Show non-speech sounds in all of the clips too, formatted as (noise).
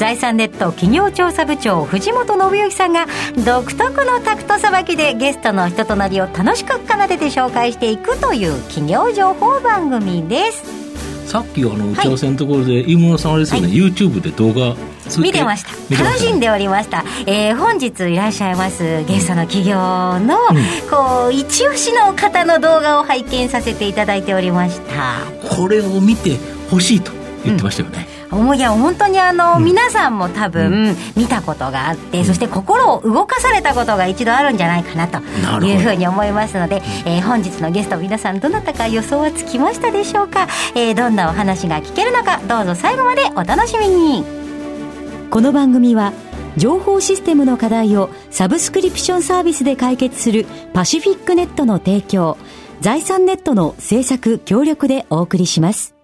財産ネット企業調査部長藤本信之さんが独特のタクトさばきでゲストの人となりを楽しく奏でて紹介していくという企業情報番組です。さっきあの打ち合わせのところで、飯村さんあれですよね、はい、YouTube で動画見てました。楽しんでおりました、えー、本日いらっしゃいますゲストの企業の、うん、こう一押しの方の動画を拝見させていただいておりました。これを見てほしいと言ってましたよね、うんいや本当にあの、うん、皆さんも多分見たことがあって、うん、そして心を動かされたことが一度あるんじゃないかなというふうに思いますので、えー、本日のゲスト皆さんどなたか予想はつきましたでしょうか、えー、どんなお話が聞けるのかどうぞ最後までお楽しみに。この番組は情報システムの課題をサブスクリプションサービスで解決するパシフィックネットの提供財産ネットの制作協力でお送りします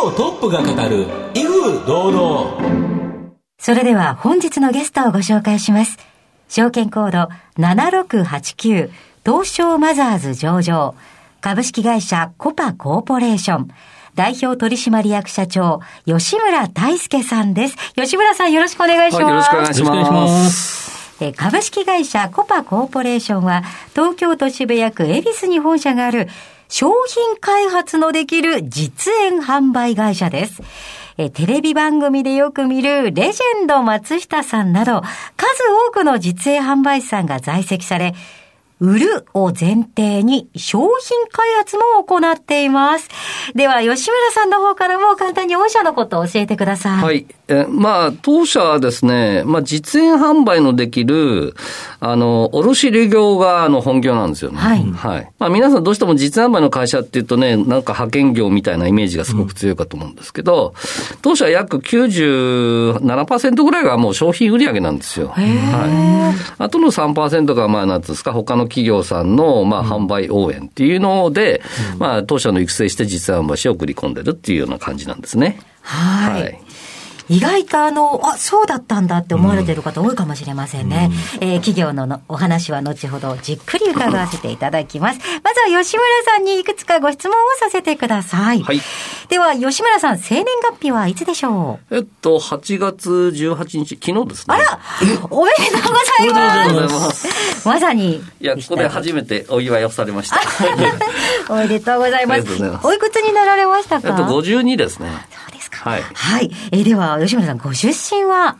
業トップが語る威風堂々それでは本日のゲストをご紹介します証券コード7689東証マザーズ上場株式会社コパコーポレーション代表取締役社長、吉村大輔さんです。吉村さんよろしくお願いします。はい、よろしくお願いします。株式会社コパコーポレーションは、東京都渋谷区恵比寿に本社がある商品開発のできる実演販売会社です。えテレビ番組でよく見るレジェンド松下さんなど、数多くの実演販売士さんが在籍され、売るを前提に商品開発も行っています。では、吉村さんの方からも簡単に御社のことを教えてください。はい。えまあ、当社はですね、まあ、実演販売のできる、あの、卸利業が、あの、本業なんですよね。はい。はい。まあ、皆さんどうしても実演販売の会社っていうとね、なんか派遣業みたいなイメージがすごく強いかと思うんですけど、うん、当社は約97%ぐらいがもう商品売上なんですよ。はい。あとの3%が、まあ、なんですか、他の企業さんの、まあ、販売応援っていうので、うん、まあ、当社の育成して実販売しを送り込んでるっていうような感じなんですね。はい。はい意外とあの、あ、そうだったんだって思われてる方多いかもしれませんね。うん、えー、企業ののお話は後ほどじっくり伺わせていただきます。まずは吉村さんにいくつかご質問をさせてください。はい。では、吉村さん、生年月日はいつでしょう？えっと、8月18日、昨日ですね。あらおめでとうございます。おめでとうございます。まさに。いや、ここで初めてお祝いをされました。(laughs) おめでとうございます。おいくつになられましたか？えっと、52ですね。はい。はい。えー、では、吉村さん、ご出身は？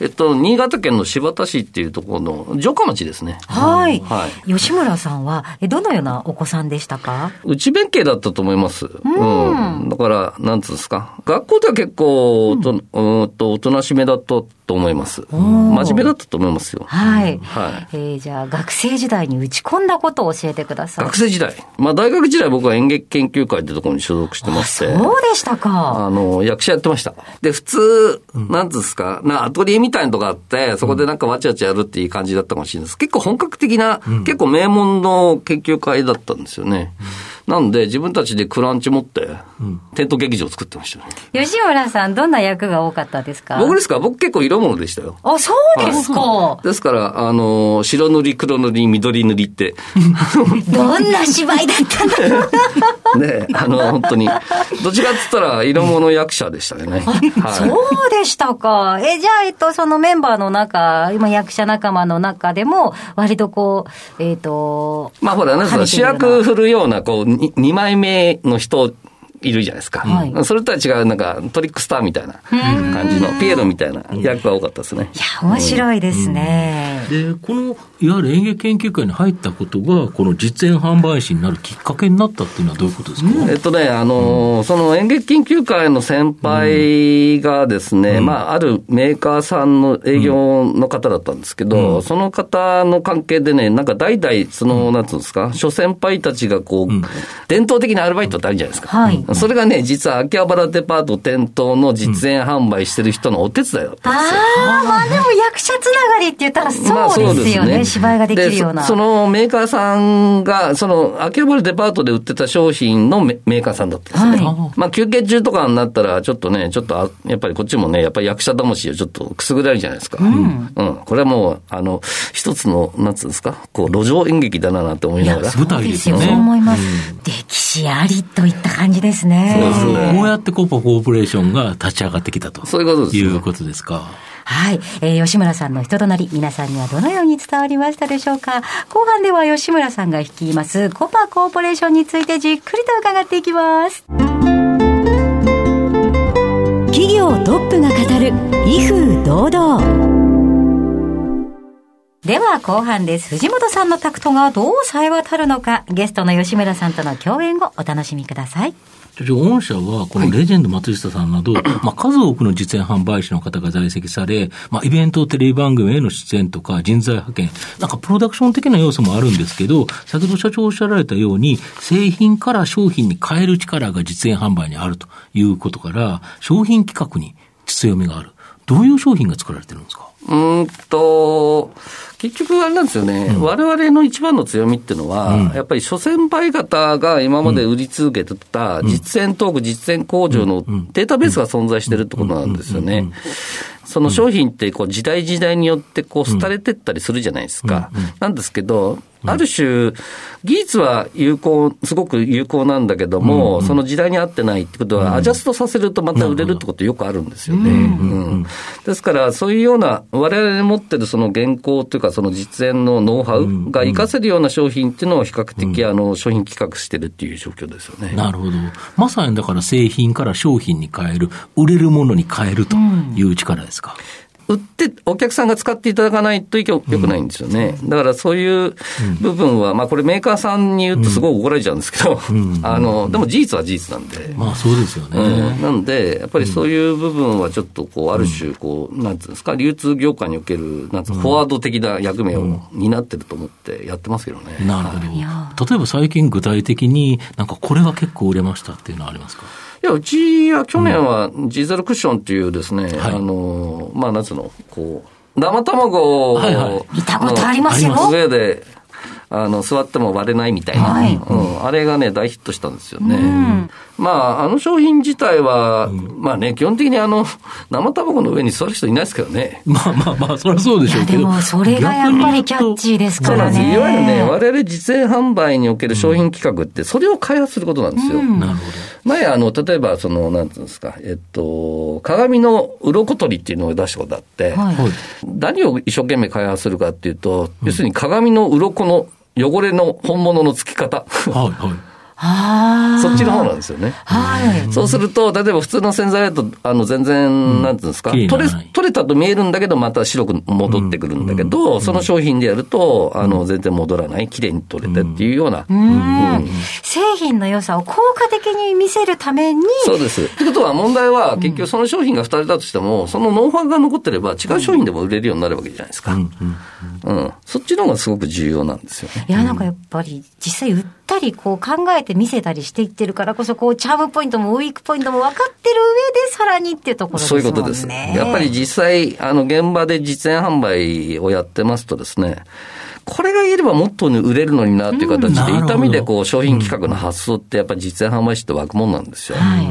えっと、新潟県の新発田市っていうところの城下町ですね。はい。はい。吉村さんは、どのようなお子さんでしたか？内弁慶だったと思います。うん。うん、だから、なんつうんですか。学校では結構、うん、うんと、おとなしめだったと思います。真面目だったと思いますよ。はい。はい。えー、じゃあ、学生時代に打ち込んだことを教えてください。学生時代。まあ、大学時代僕は演劇研究会ってところに所属してまして。そうでしたか。あの、役者やってました。で、普通、なんですか、な、アトリエみたいなとこあって、そこでなんかわちゃわちゃやるっていう感じだったかもしれないです。結構本格的な、うん、結構名門の研究会だったんですよね。うんなんで、自分たちでクランチ持って、テント劇場作ってましたね。吉村さん、どんな役が多かったですか？僕ですか？僕結構色物でしたよ。あ、そうですか、はい、ですから、あの、白塗り、黒塗り、緑塗りって。(laughs) どんな芝居だったんだろう (laughs) ねあの、本当に。どちらっつったら、色物役者でしたね。はい、そうでしたか。え、じゃあ、えっと、そのメンバーの中、今役者仲間の中でも、割とこう、えっ、ー、と、まあほら、ね、主役振るような、こう、2枚目の人いるじゃないですか。はい、それとは違う、なんかトリックスターみたいな感じの、ピエロみたいな役が多かったですね。いや、面白いですね。うん、で、この、いわゆる演劇研究会に入ったことが、この実演販売士になるきっかけになったっていうのはどういうことですか、うん、えっとね、あの、うん、その演劇研究会の先輩がですね、まあ、あるメーカーさんの営業の方だったんですけど、その方の関係でね、なんか代々、その、なんつうんですか、諸先輩たちがこう、伝統的なアルバイトってあるじゃないですか。はい。それがね、実は秋葉原デパート店頭の実演販売してる人のお手伝いだったんですよ。ああ、まだりって言ったらそうですよね。ね芝居ができるようなそ。そのメーカーさんが、その秋葉原デパートで売ってた商品のメーカーさんだったんですね。はい、まあ休憩中とかになったら、ちょっとね、ちょっとやっぱりこっちもね、やっぱり役者魂をちょっとくすぐられるじゃないですか。うん。うん。これはもう、あの、一つの、なんつうんですか、こう、路上演劇だなって思いながら。舞台ですよね。そう思います。歴史ありといった感じですね。そうそう。こうやってコーパコーポレーションが立ち上がってきたと。そういうことです、いうことですか。はい。えー、吉村さんの人となり、皆さんにはどのように伝わりましたでしょうか後半では吉村さんが率いますコパコーポレーションについてじっくりと伺っていきます。企業トップが語る、威風堂々。では後半です。藤本さんのタクトがどう冴え渡るのか、ゲストの吉村さんとの共演をお楽しみください。御社は、このレジェンド松下さんなど、はい、まあ、数多くの実演販売士の方が在籍され、まあ、イベント、テレビ番組への出演とか、人材派遣、なんかプロダクション的な要素もあるんですけど、先ほど社長おっしゃられたように、製品から商品に変える力が実演販売にあるということから、商品企画に強みがある。どういう商品が作られてるんですか？うんと、結局あれなんですよね、われわれの一番の強みっていうのは、うん、やっぱり諸先輩方が今まで売り続けてた実演トーク、実演工場のデータベースが存在してるってことなんですよね。その商品ってこう時代時代によってこう廃れてったりするじゃないですか。なんですけど、ある種、技術は有効、すごく有効なんだけども、その時代に合ってないってことは、アジャストさせるとまた売れるってことよくあるんですよね。ですから、そういうような、我々に持ってるその原稿というか、その実演のノウハウが活かせるような商品っていうのを比較的、あの、商品企画してるっていう状況ですよね。なるほど。まさにだから製品から商品に変える、売れるものに変えるという力ですか？売って、お客さんが使っていただかないとよくないんですよね。だからそういう部分は、まあこれメーカーさんに言うとすごい怒られちゃうんですけど、あの、でも事実は事実なんで。まあそうですよね。なんで、やっぱりそういう部分はちょっとこう、ある種、こう、なんていうんですか、流通業界における、なんつうフォワード的な役目を担ってると思ってやってますけどね。なるほど。例えば最近具体的になんかこれは結構売れましたっていうのはありますか？いや、うちは去年は G ゼロクッションっていうですね、うんはい、あの、まあ、なんつうの、こう、生卵を、はいはい、見たことありますよ。上で、あの、座っても割れないみたいな、はい、うん、あれがね、大ヒットしたんですよね。うん、まあ、あの商品自体は、うん、まあね、基本的にあの、生卵の上に座る人いないですけどね。まあまあまあ、そりゃそうでしょうけど。でも、それがやっぱりキャッチーですからね。そうなんです。いわゆるね、我々実演販売における商品企画って、それを開発することなんですよ。なるほど。前、あの、例えば、その、なんていうんですか、えっと、鏡の鱗取りっていうのを出したことあって、はい、何を一生懸命開発するかっていうと、要するに鏡の鱗の汚れの本物の付き方。はいはい。そっちの方なんですよね。はい。そうすると、例えば普通の洗剤だと、あの、全然、なんていうんですか、取れ、取れたと見えるんだけど、また白く戻ってくるんだけど、その商品でやると、あの、全然戻らない、綺麗に取れてっていうような。製品の良さを効果的に見せるために。そうです。ということは、問題は、結局その商品が2人だとしても、そのノウハウが残ってれば、違う商品でも売れるようになるわけじゃないですか。うん。そっちの方がすごく重要なんですよね。いや、なんかやっぱり、実際売ったり、こう考えて見せたりしていってるからこそ、こう、チャームポイントもウィークポイントも分かってる上で、さらにっていうところですね。そういうことです。やっぱり実際、あの、現場で実演販売をやってますとですね、これが言えればもっと売れるのになっていう形で、痛みでこう商品企画の発想ってやっぱり実演販売士って湧くもんなんですよ。はい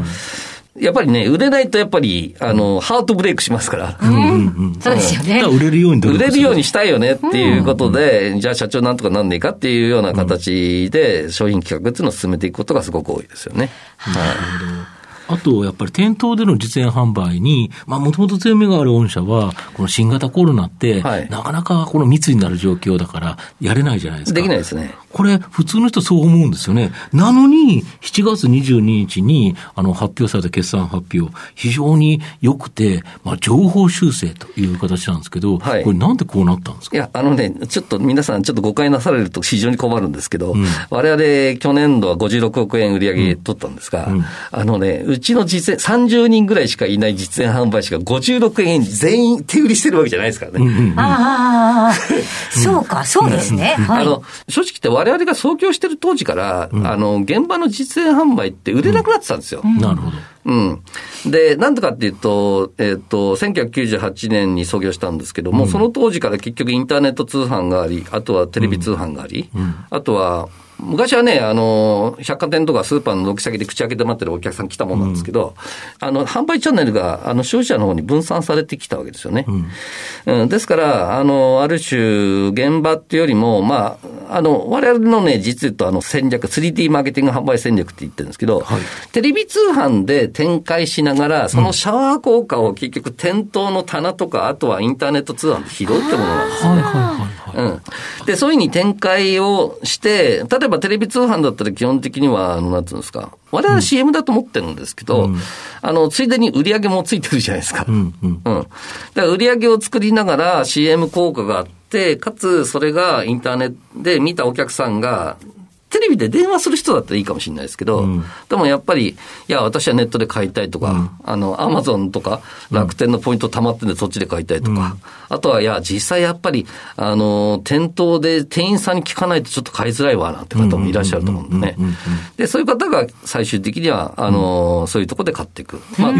やっぱりね、売れないとやっぱり、あの、ハートブレイクしますから。うん。そうですよね。売れるように売れるようにしたいよねっていうことで、うん、じゃあ社長なんとかなんねえかっていうような形で、商品企画っていうのを進めていくことがすごく多いですよね。なるほど。あと、やっぱり店頭での実演販売に、まあ、もともと強みがある御社は、この新型コロナって、はい、なかなかこの密になる状況だから、やれないじゃないですか。できないですね。これ、普通の人そう思うんですよね。なのに、7月22日に、あの、発表された決算発表、非常に良くて、まあ、情報修正という形なんですけど、はい、これなんでこうなったんですか？いや、あのね、ちょっと皆さん、ちょっと誤解なされると非常に困るんですけど、われわれ、去年度は56億円売り上げ取ったんですが、うんうん、あのね、うちの実演、30人ぐらいしかいない実演販売士が56円全員手売りしてるわけじゃないですからね。ああ、(laughs) そうか、そうですね。はい、あの、正直言って我々が創業してる当時から、うん、あの、現場の実演販売って売れなくなってたんですよ。なるほど。うん。で、なんでかっていうと、えっ、ー、と、1998年に創業したんですけども、うん、その当時から結局インターネット通販があり、あとはテレビ通販があり、うん、あとは昔はね、あの、百貨店とかスーパーの軒先で口開けて待ってるお客さん来たもんなんですけど、うん、あの、販売チャンネルが、あの、消費者の方に分散されてきたわけですよね。うん、うん、ですから、あの、ある種、現場っていうよりも、まあ、あの、我々のね、実言うと、あの、戦略、3D マーケティング販売戦略って言ってるんですけど、はい、テレビ通販で展開しながら、そのシャワー効果を結局店頭の棚とか、あとはインターネット通販で拾うってものなんですね。はいはいはいうん。で、そういうふうに展開をして、例えばテレビ通販だったら基本的には、あの、なんていうんですか、我々は CM だと思ってるんですけど、うん、あの、ついでに売り上げもついてるじゃないですか。うん、うん。うん。だから売り上げを作りながら CM 効果があって、かつそれがインターネットで見たお客さんがテレビで電話する人だったらいいかもしれないですけど、うん、でもやっぱり、いや、私はネットで買いたいとか、うん、あの、アマゾンとか楽天のポイント溜まってんでそっちで買いたいとか、あとは、いや、実際やっぱり、あの、店頭で店員さんに聞かないとちょっと買いづらいわ、なんて方もいらっしゃると思うんでね。で、そういう方が最終的には、あの、そういうところで買っていく。まあ、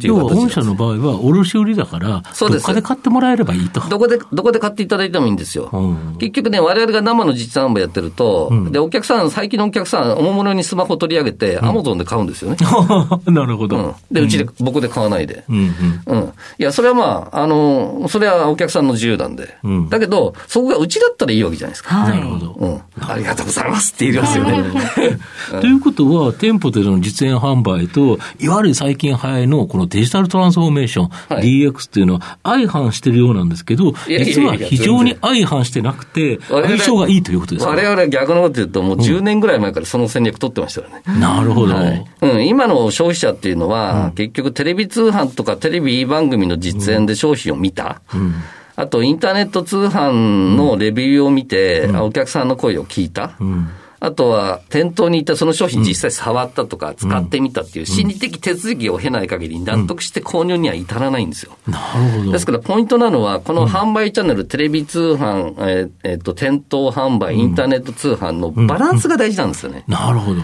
要は、御社の場合は、卸売だから、そうです。どこで買ってもらえればいいと。どこで、どこで買っていただいてもいいんですよ。結局ね、我々が生の実販売やってると、で、お客さんん、最近のお客さん、おもむろにスマホ取り上げて、アマゾンで買うんですよね。(laughs) なるほど。うん、で、うちで、僕で買わないで。うん、うん。いや、それはまあ、あの、それはお客さんの自由なんで。うん、だけど、そこがうちだったらいいわけじゃないですか。なるほど。うん。ありがとうございますって言いますよね。(laughs) ということは、店舗での実演販売と、いわゆる最近流行りのこのデジタルトランスフォーメーション、はい、DX っていうのは相反してるようなんですけど、実は非常に相反してなくて、相性がいいということですか？我々は逆のこと言うと、もう10年ぐらい前からその戦略取ってましたよね。なるほど、はい、うん。今の消費者っていうのは、うん、結局テレビ通販とかテレビ番組の実演で商品を見た。うんあと、インターネット通販のレビューを見て、うん、お客さんの声を聞いた。うんあとは、店頭に行ったその商品実際触ったとか、使ってみたっていう心理的手続きを経ない限り納得して購入には至らないんですよ。なるほど。ですから、ポイントなのは、この販売チャンネル、テレビ通販、えっ、ー、と、店頭販売、インターネット通販のバランスが大事なんですよね。なるほど。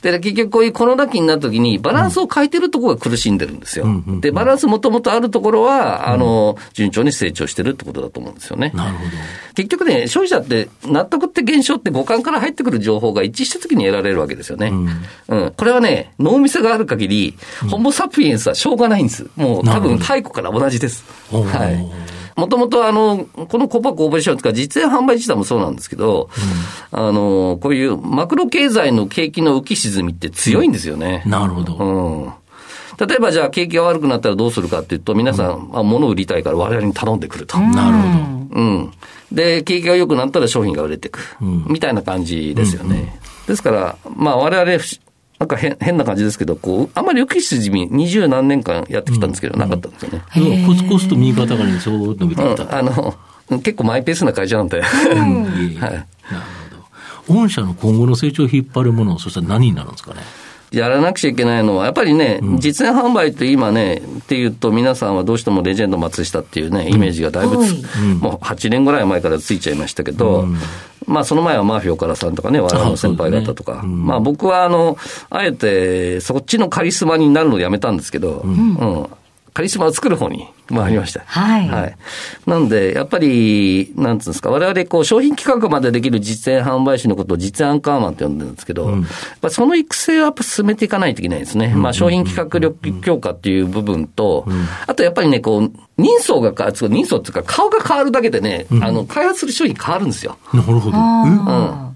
で、結局こういうコロナ期になった時に、バランスを変えてるところが苦しんでるんですよ。で、バランスもともとあるところは、あの、順調に成長してるってことだと思うんですよね。なるほど。結局ね、消費者って納得って現象って五感から入ってくる情報が一致した時に得られるわけですよね。うん。うん、これはね、脳みそがある限り、ホモサピエンスはしょうがないんです。もう多分太古から同じです。はい。もともとあの、このコパコーポレーションとか実演販売自体もそうなんですけど、うん、あの、こういうマクロ経済の景気の浮き沈みって強いんですよね。うん、なるほど。うん。例えばじゃあ景気が悪くなったらどうするかっていうと、皆さん、あ物を売りたいから我々に頼んでくると。なるほど。うん。で、景気が良くなったら商品が売れてく。うん、みたいな感じですよね。ですから、まあ我々なんか変変な感じですけど、こう、あまり浮き沈み、二十何年間やってきたんですけど、なかったんですよね。うん、コツコツと右肩上がりにそう伸びてあの、結構マイペースな会社なんで。(laughs) はい。なるほど。御社の今後の成長を引っ張るもの、そしたら何になるんですかね？やらなくちゃいけないのは、やっぱりね、うん、実演販売って今ね、っていうと、皆さんはどうしてもレジェンド松下っていうね、イメージがだいぶ、うん、もう8年ぐらい前からついちゃいましたけど、うん、まあその前はマーフィオカラさんとかね、我々の先輩方とか、ね、まあ僕はあの、あえてそっちのカリスマになるのをやめたんですけど、うんカリスマを作る方に回りました。はい。はい。なんで、やっぱり、なんつうんですか、我々、こう、商品企画までできる実演販売士のことを実演アンカーマンって呼んでるんですけど、うん、その育成をやっぱ進めていかないといけないですね。うん、まあ、商品企画力強化っていう部分と、うん、あとやっぱりね、こう、人相が変わる、人相っていうか、顔が変わるだけでね、あの、開発する商品変わるんですよ。なるほど。うん。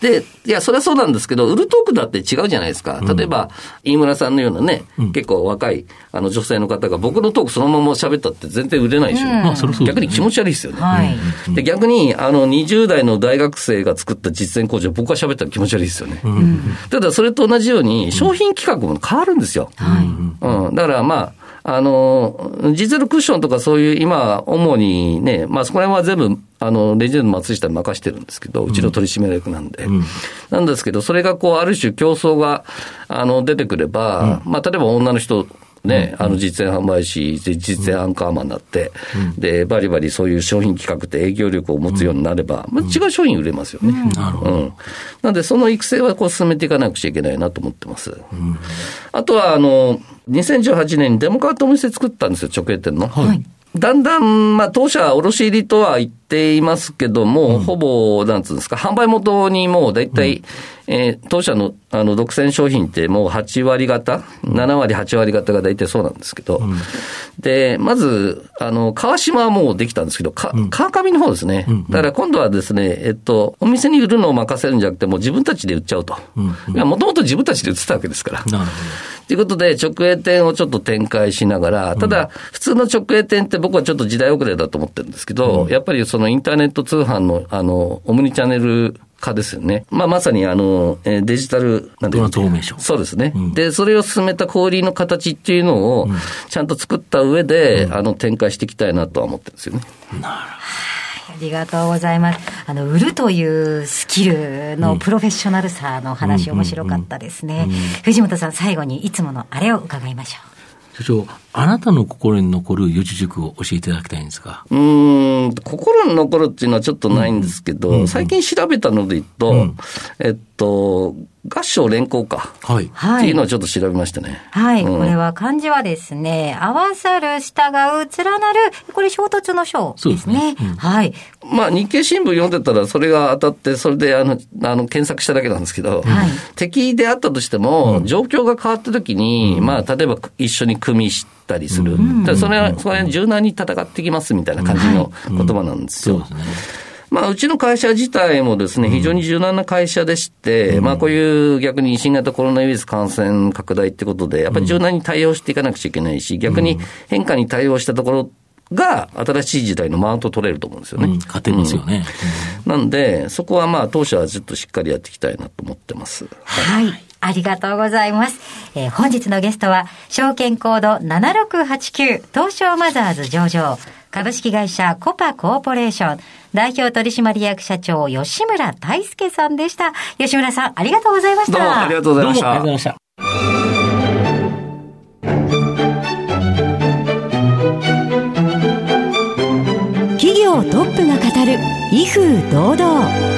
で、いや、それはそうなんですけど、売るトークだって違うじゃないですか。例えば、飯村さんのようなね、うん、結構若いあの女性の方が僕のトークそのまま喋ったって全然売れないでしょ。まあ、それそう、逆に気持ち悪いですよね。はい、で逆に、あの、20代の大学生が作った実践工場、僕が喋ったら気持ち悪いですよね。うん、ただ、それと同じように、商品企画も変わるんですよ。はい。うん、だから、まあ、あの、実ゼクッションとかそういう今、主にね、まあそこら辺は全部、あの、レジェンド松下に任してるんですけど、うちの取締役なんで。うん、なんですけど、それがこう、ある種競争が、あの、出てくれば、うん、まあ例えば女の人、ね、あの実演販売士、実演アンカーマンになって、で、バリバリそういう商品企画って営業力を持つようになれば、まあ、違う商品売れますよね。なるほど。うん。なんで、その育成はこう進めていかなくちゃいけないなと思ってます。あとは、あの、2018年にデモカートお店作ったんですよ、直営店の。はい。だんだん、まあ、当社卸売とは言っていますけども、うん、ほぼ、なんつうんですか、販売元にもう大体、うんえー、当社のあの独占商品ってもう8割方、7割、8割方が大体そうなんですけど、うん、で、まず、あの、川島はもうできたんですけど、か川上の方ですね、うん、だから今度はですね、えっと、お店に売るのを任せるんじゃなくて、もう自分たちで売っちゃうと。もともと自分たちで売ってたわけですから。なるほど。ということで、直営店をちょっと展開しながら、ただ、普通の直営店って僕はちょっと時代遅れだと思ってるんですけど、やっぱりそのインターネット通販の、あの、オムニチャンネル化ですよね。まあ、まさにあの、えデジタル、なんていう透明書。そうですね、うん、で、それを進めた小売りの形っていうのを、ちゃんと作った上で、うん、あの、展開していきたいなとは思ってるんですよね。なるほど。ありがとうございます。あの、売るというスキルのプロフェッショナルさの話、面白かったですね。藤本さん、最後にいつものあれを伺いましょう。所長、あなたの心に残る四字熟語を教えていただきたいんですが。うん、心に残るっていうのはちょっとないんですけど、うん、最近調べたので言うと、うん、えっと、合唱連行か。はい。っていうのをちょっと調べましたね。はい。うん、これは漢字はですね、合わさる、従う、連なる、これ衝突の章ですね。すねうん、はい。まあ、日経新聞読んでたら、それが当たって、それで、あの、あの、検索しただけなんですけど、はい、敵であったとしても、状況が変わった時に、まあ、例えば一緒に組みしたりする。それは、それは柔軟に戦ってきますみたいな感じの言葉なんですよ。まあ、うちの会社自体もですね、非常に柔軟な会社でして、うん、まあ、こういう逆に新型コロナウイルス感染拡大ってことで、やっぱり柔軟に対応していかなくちゃいけないし、逆に変化に対応したところが新しい時代のマウント取れると思うんですよね。うん、勝てますよね。うん、なんで、そこはまあ、当社はずっとしっかりやっていきたいなと思ってます。はい、はいありがとうございます。えー、本日のゲストは、証券コード7689東証マザーズ上場、株式会社コパコーポレーション、代表取締役社長、吉村大輔さんでした。吉村さん、ありがとうございました。どうもありがとうございました。ありがとうございました。企業トップが語る、威風堂々。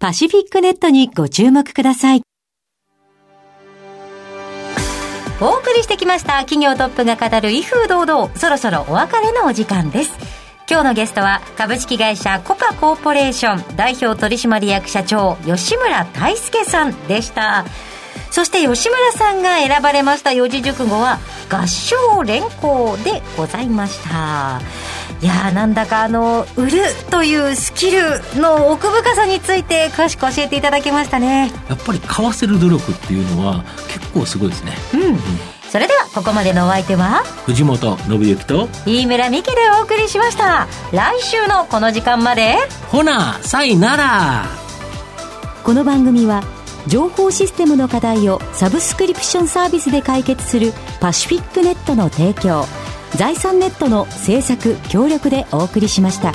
パシフィックネットにご注目ください。お送りしてきました企業トップが語る威風堂々、そろそろお別れのお時間です。今日のゲストは株式会社コパコーポレーション代表取締役社長吉村大輔さんでした。そして吉村さんが選ばれました四字熟語は合唱連行でございました。いやなんだかあの売るというスキルの奥深さについて詳しく教えていただきましたね。やっぱり買わせる努力っていうのは結構すごいですね。うん、うん、それではここまでのお相手は？藤本信之と飯村美希でお送りしました。来週のこの時間まで。ほなさいなら。この番組は情報システムの課題をサブスクリプションサービスで解決するパシフィックネットの提供財産ネットの制作協力でお送りしました。